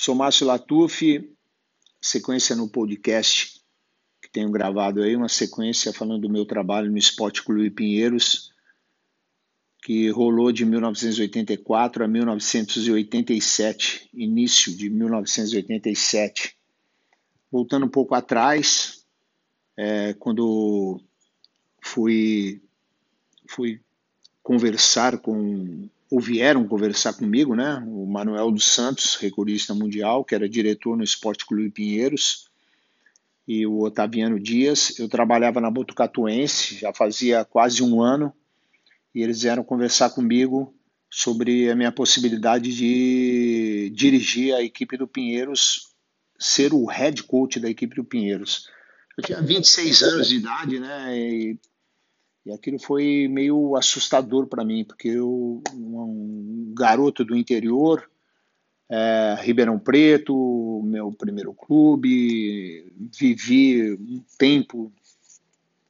Sou Márcio Latuf, sequência no podcast que tenho gravado aí, uma sequência falando do meu trabalho no Esporte Clube Pinheiros, que rolou de 1984 a 1987, início de 1987. Voltando um pouco atrás, é, quando fui, fui conversar com, ou vieram conversar comigo, né? O Manuel dos Santos, recordista mundial, que era diretor no Esporte Clube Pinheiros, e o Otaviano Dias. Eu trabalhava na Botucatuense, já fazia quase um ano, e eles vieram conversar comigo sobre a minha possibilidade de dirigir a equipe do Pinheiros, ser o head coach da equipe do Pinheiros. Eu tinha 26 anos de idade, né? E, e aquilo foi meio assustador para mim, porque eu, um garoto do interior, é, Ribeirão Preto, meu primeiro clube, vivi um tempo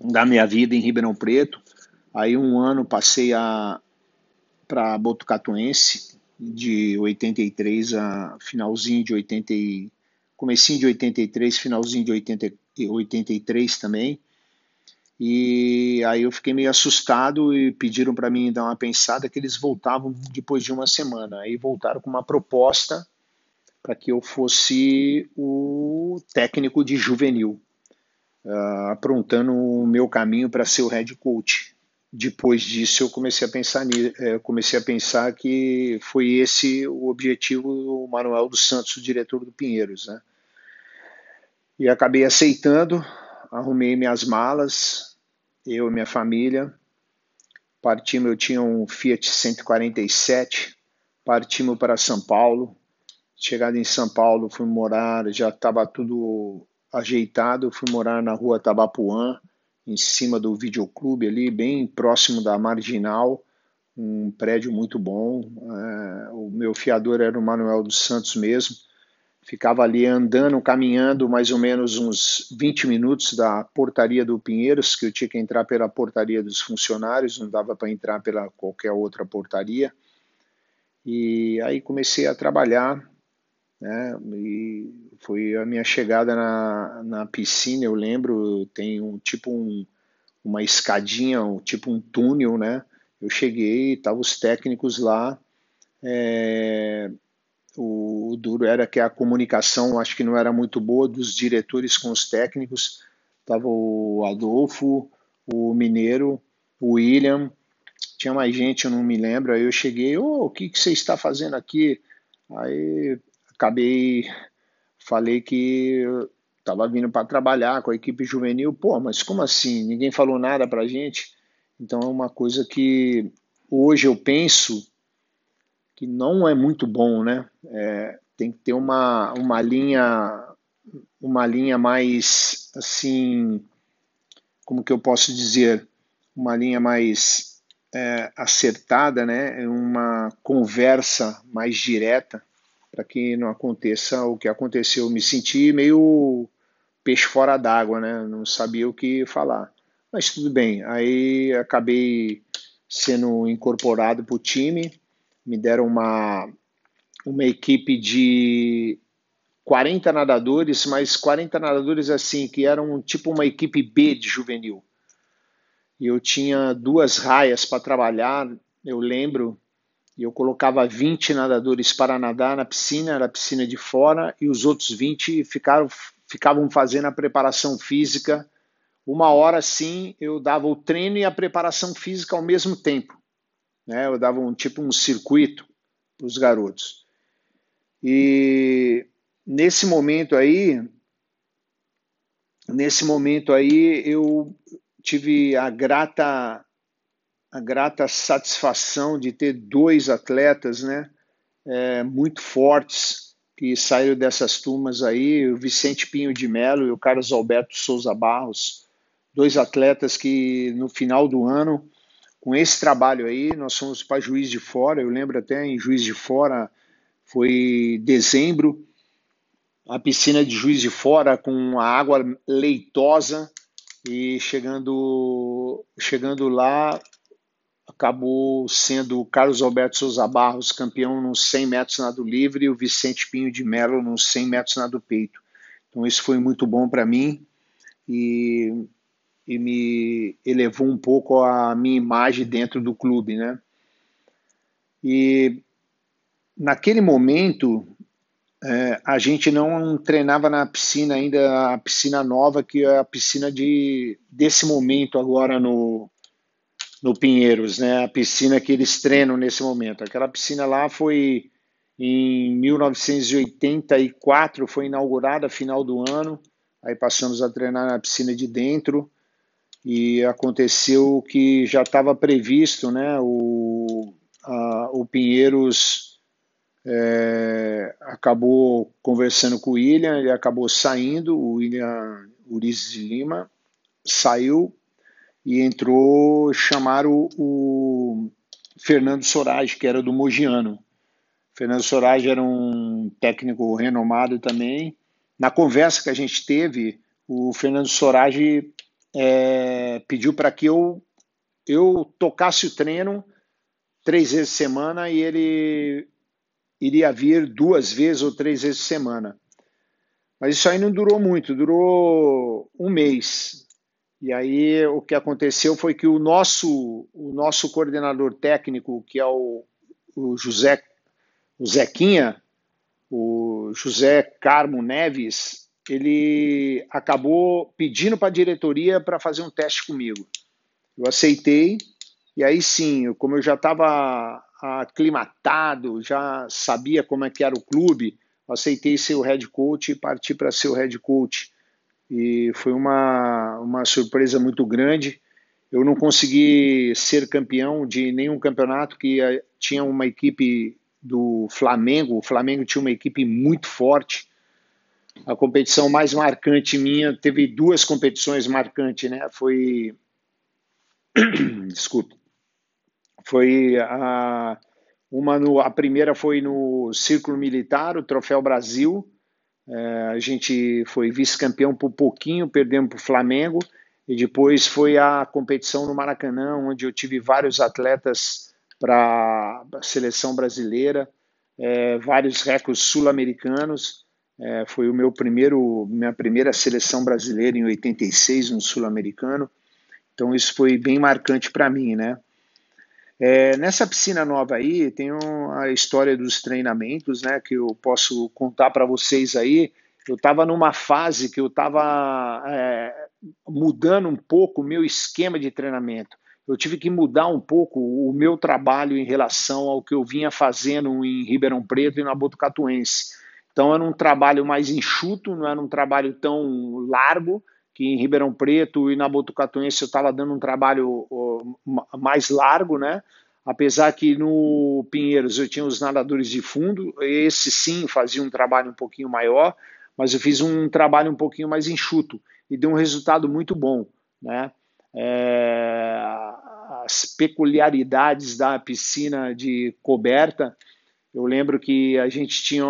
da minha vida em Ribeirão Preto. Aí um ano passei a para Botucatuense de 83 a finalzinho de 80 comecinho de 83, finalzinho de 80, 83 também. E aí eu fiquei meio assustado e pediram para mim dar uma pensada que eles voltavam depois de uma semana. Aí voltaram com uma proposta para que eu fosse o técnico de juvenil, uh, aprontando o meu caminho para ser o head coach. Depois disso eu comecei a pensar eh, comecei a pensar que foi esse o objetivo do Manuel dos Santos, o diretor do Pinheiros, né? E acabei aceitando, arrumei minhas malas, eu e minha família. Partimos, eu tinha um Fiat 147, partimos para São Paulo. Chegado em São Paulo, fui morar, já estava tudo ajeitado, fui morar na rua Tabapuã, em cima do videoclube ali, bem próximo da Marginal, um prédio muito bom. É, o meu fiador era o Manuel dos Santos mesmo ficava ali andando, caminhando mais ou menos uns 20 minutos da portaria do Pinheiros, que eu tinha que entrar pela portaria dos funcionários, não dava para entrar pela qualquer outra portaria. E aí comecei a trabalhar, né? E foi a minha chegada na, na piscina, eu lembro, tem um tipo um, uma escadinha, um, tipo um túnel, né? Eu cheguei, estavam os técnicos lá, é, o, duro era que a comunicação acho que não era muito boa dos diretores com os técnicos. Tava o Adolfo, o Mineiro, o William, tinha mais gente, eu não me lembro. Aí eu cheguei, oh, o que, que você está fazendo aqui? Aí acabei, falei que estava vindo para trabalhar com a equipe juvenil. Pô, mas como assim? Ninguém falou nada para gente. Então é uma coisa que hoje eu penso que não é muito bom, né? É, tem que ter uma, uma linha uma linha mais assim, como que eu posso dizer, uma linha mais é, acertada, né? Uma conversa mais direta para que não aconteça o que aconteceu. Eu me senti meio peixe fora d'água, né? Não sabia o que falar. Mas tudo bem. Aí acabei sendo incorporado para o time me deram uma, uma equipe de 40 nadadores, mas 40 nadadores assim, que eram tipo uma equipe B de juvenil. E eu tinha duas raias para trabalhar, eu lembro, e eu colocava 20 nadadores para nadar na piscina, era a piscina de fora, e os outros 20 ficaram, ficavam fazendo a preparação física. Uma hora sim, eu dava o treino e a preparação física ao mesmo tempo. Né? Eu dava um tipo um circuito para os garotos. E nesse momento aí, nesse momento aí eu tive a grata a grata satisfação de ter dois atletas, né, é, muito fortes que saíram dessas turmas aí, o Vicente Pinho de Melo e o Carlos Alberto Souza Barros, dois atletas que no final do ano com esse trabalho aí, nós fomos para Juiz de Fora, eu lembro até em Juiz de Fora, foi dezembro, a piscina de Juiz de Fora com a água leitosa e chegando, chegando lá, acabou sendo o Carlos Alberto Souza Barros campeão nos 100 metros nado livre e o Vicente Pinho de Mello nos 100 metros nado peito. Então isso foi muito bom para mim e, e me elevou um pouco a minha imagem dentro do clube, né? E naquele momento é, a gente não treinava na piscina ainda, a piscina nova, que é a piscina de, desse momento agora no, no Pinheiros, né? A piscina que eles treinam nesse momento. Aquela piscina lá foi em 1984, foi inaugurada final do ano. Aí passamos a treinar na piscina de dentro e aconteceu que já estava previsto, né? O, a, o Pinheiros é, acabou conversando com o William, ele acabou saindo, o William Ulisses de Lima saiu e entrou, chamaram o, Fernando Sorage, que era do Mogiano. Fernando Sorage era um técnico renomado também. Na conversa que a gente teve, o Fernando Sorage é, pediu para que eu, eu tocasse o treino três vezes semana e ele iria vir duas vezes ou três vezes semana. Mas isso aí não durou muito, durou um mês. E aí o que aconteceu foi que o nosso, o nosso coordenador técnico, que é o, o José o Zequinha, o José Carmo Neves, ele acabou pedindo para a diretoria para fazer um teste comigo. Eu aceitei, e aí sim, como eu já estava aclimatado, já sabia como é que era o clube, aceitei ser o head coach e parti para ser o head coach e foi uma, uma surpresa muito grande. Eu não consegui ser campeão de nenhum campeonato que eh, tinha uma equipe do Flamengo. O Flamengo tinha uma equipe muito forte. A competição mais marcante minha teve duas competições marcantes, né? Foi desculpe, foi a uma no, a primeira foi no Círculo Militar, o Troféu Brasil, é, a gente foi vice-campeão por pouquinho, perdemos para o Flamengo. E depois foi a competição no Maracanã, onde eu tive vários atletas para a seleção brasileira, é, vários recordes sul-americanos. É, foi o meu primeiro, minha primeira seleção brasileira em 86 no sul-americano. Então isso foi bem marcante para mim, né? É, nessa piscina nova aí, tem a história dos treinamentos, né, que eu posso contar para vocês aí. Eu estava numa fase que eu estava é, mudando um pouco o meu esquema de treinamento. Eu tive que mudar um pouco o meu trabalho em relação ao que eu vinha fazendo em Ribeirão Preto e na Botucatuense. Então era um trabalho mais enxuto, não era um trabalho tão largo, que em Ribeirão Preto e na Botucatuense eu estava dando um trabalho mais largo, né? Apesar que no Pinheiros eu tinha os nadadores de fundo, esse sim fazia um trabalho um pouquinho maior, mas eu fiz um trabalho um pouquinho mais enxuto e deu um resultado muito bom, né? É, as peculiaridades da piscina de coberta, eu lembro que a gente tinha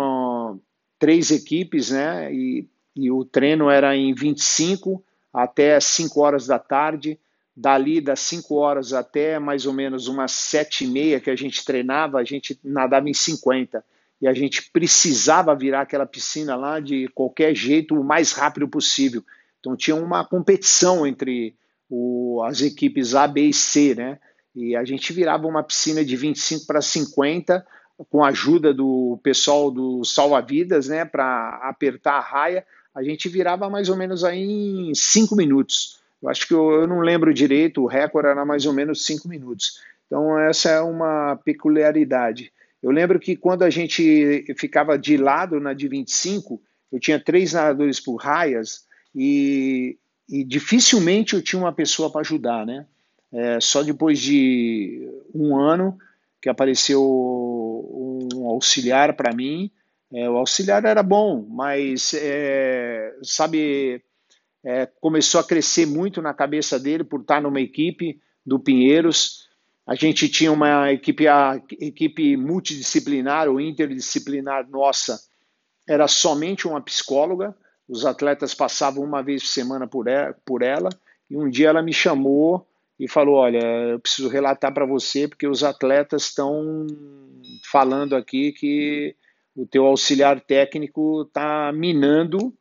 três equipes, né? E e o treino era em 25 até 5 horas da tarde. Dali, das 5 horas até mais ou menos umas 7 e meia que a gente treinava, a gente nadava em 50. E a gente precisava virar aquela piscina lá de qualquer jeito, o mais rápido possível. Então tinha uma competição entre o, as equipes A, B e C, né? E a gente virava uma piscina de 25 para 50 com a ajuda do pessoal do salva-vidas, né, para apertar a raia a gente virava mais ou menos aí em cinco minutos. Eu acho que eu, eu não lembro direito, o recorde era mais ou menos cinco minutos. Então, essa é uma peculiaridade. Eu lembro que quando a gente ficava de lado na de 25, eu tinha três nadadores por raias e, e dificilmente eu tinha uma pessoa para ajudar, né? É, só depois de um ano que apareceu um auxiliar para mim é, o auxiliar era bom, mas, é, sabe, é, começou a crescer muito na cabeça dele por estar numa equipe do Pinheiros. A gente tinha uma equipe, a equipe multidisciplinar ou interdisciplinar nossa, era somente uma psicóloga. Os atletas passavam uma vez por semana por ela, por ela e um dia ela me chamou e falou: Olha, eu preciso relatar para você porque os atletas estão falando aqui que o teu auxiliar técnico está minando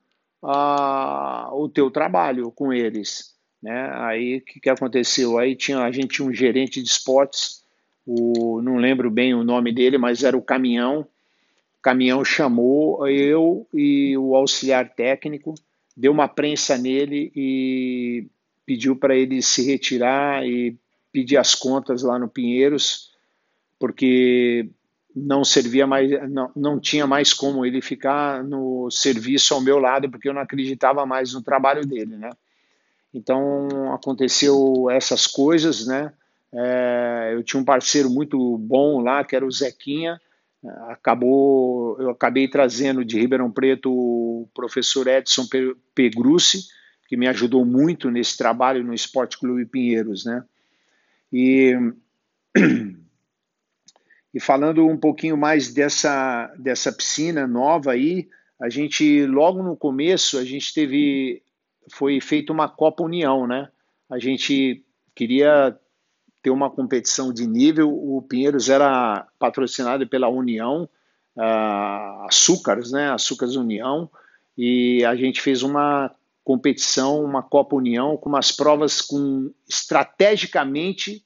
a, o teu trabalho com eles. Né? Aí o que, que aconteceu? Aí tinha, a gente tinha um gerente de esportes, o, não lembro bem o nome dele, mas era o caminhão. O caminhão chamou eu e o auxiliar técnico, deu uma prensa nele e pediu para ele se retirar e pedir as contas lá no Pinheiros, porque não servia mais, não, não tinha mais como ele ficar no serviço ao meu lado, porque eu não acreditava mais no trabalho dele, né? Então aconteceu essas coisas, né? É, eu tinha um parceiro muito bom lá, que era o Zequinha. Acabou, eu acabei trazendo de Ribeirão Preto o professor Edson Pegrucci, que me ajudou muito nesse trabalho no Esporte Clube Pinheiros, né? E, e falando um pouquinho mais dessa, dessa piscina nova aí, a gente, logo no começo, a gente teve, foi feita uma Copa União, né? A gente queria ter uma competição de nível, o Pinheiros era patrocinado pela União, uh, Açúcares, né? Açúcares União, e a gente fez uma competição, uma Copa União, com umas provas com estrategicamente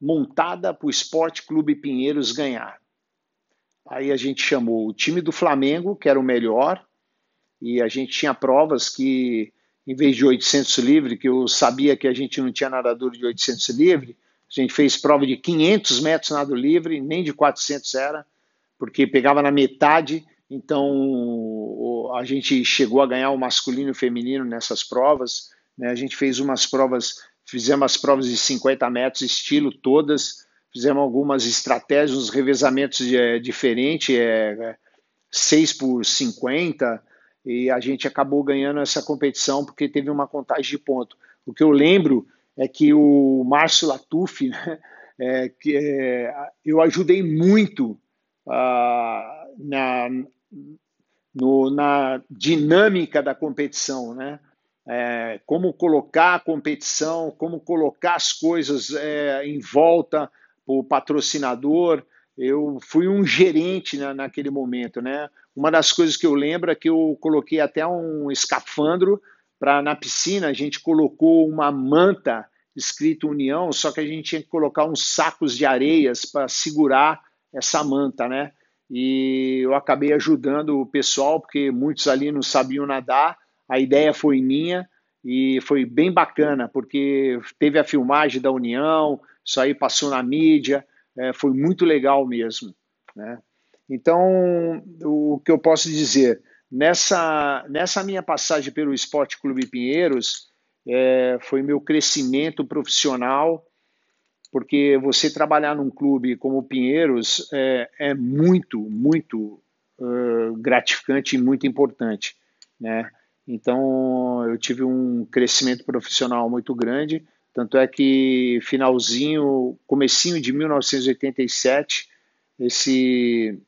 montada para o Esporte Clube Pinheiros ganhar. Aí a gente chamou o time do Flamengo, que era o melhor, e a gente tinha provas que, em vez de 800 livre, que eu sabia que a gente não tinha nadador de 800 livre, a gente fez prova de 500 metros nado livre, nem de 400 era, porque pegava na metade então, a gente chegou a ganhar o masculino e o feminino nessas provas. Né? A gente fez umas provas, fizemos as provas de 50 metros, estilo todas, fizemos algumas estratégias, uns revezamentos é, diferentes, é, 6 por 50, e a gente acabou ganhando essa competição porque teve uma contagem de ponto. O que eu lembro é que o Márcio Latuf, né, é, que, é, eu ajudei muito uh, na, no, na dinâmica da competição, né? É, como colocar a competição, como colocar as coisas é, em volta para o patrocinador. Eu fui um gerente na, naquele momento, né? Uma das coisas que eu lembro é que eu coloquei até um escafandro para na piscina a gente colocou uma manta escrito União, só que a gente tinha que colocar uns sacos de areias para segurar essa manta, né? E eu acabei ajudando o pessoal, porque muitos ali não sabiam nadar. A ideia foi minha e foi bem bacana, porque teve a filmagem da União, isso aí passou na mídia, é, foi muito legal mesmo. Né? Então, o que eu posso dizer, nessa, nessa minha passagem pelo Esporte Clube Pinheiros, é, foi meu crescimento profissional, porque você trabalhar num clube como o Pinheiros é, é muito, muito uh, gratificante e muito importante, né? Então eu tive um crescimento profissional muito grande, tanto é que finalzinho, comecinho de 1987, esse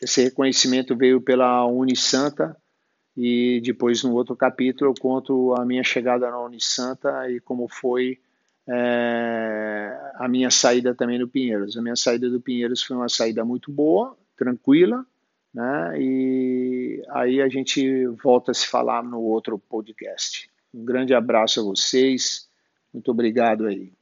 esse reconhecimento veio pela Unisanta e depois no outro capítulo eu conto a minha chegada na Unisanta e como foi é, a minha saída também do Pinheiros. A minha saída do Pinheiros foi uma saída muito boa, tranquila, né? E aí a gente volta a se falar no outro podcast. Um grande abraço a vocês, muito obrigado aí.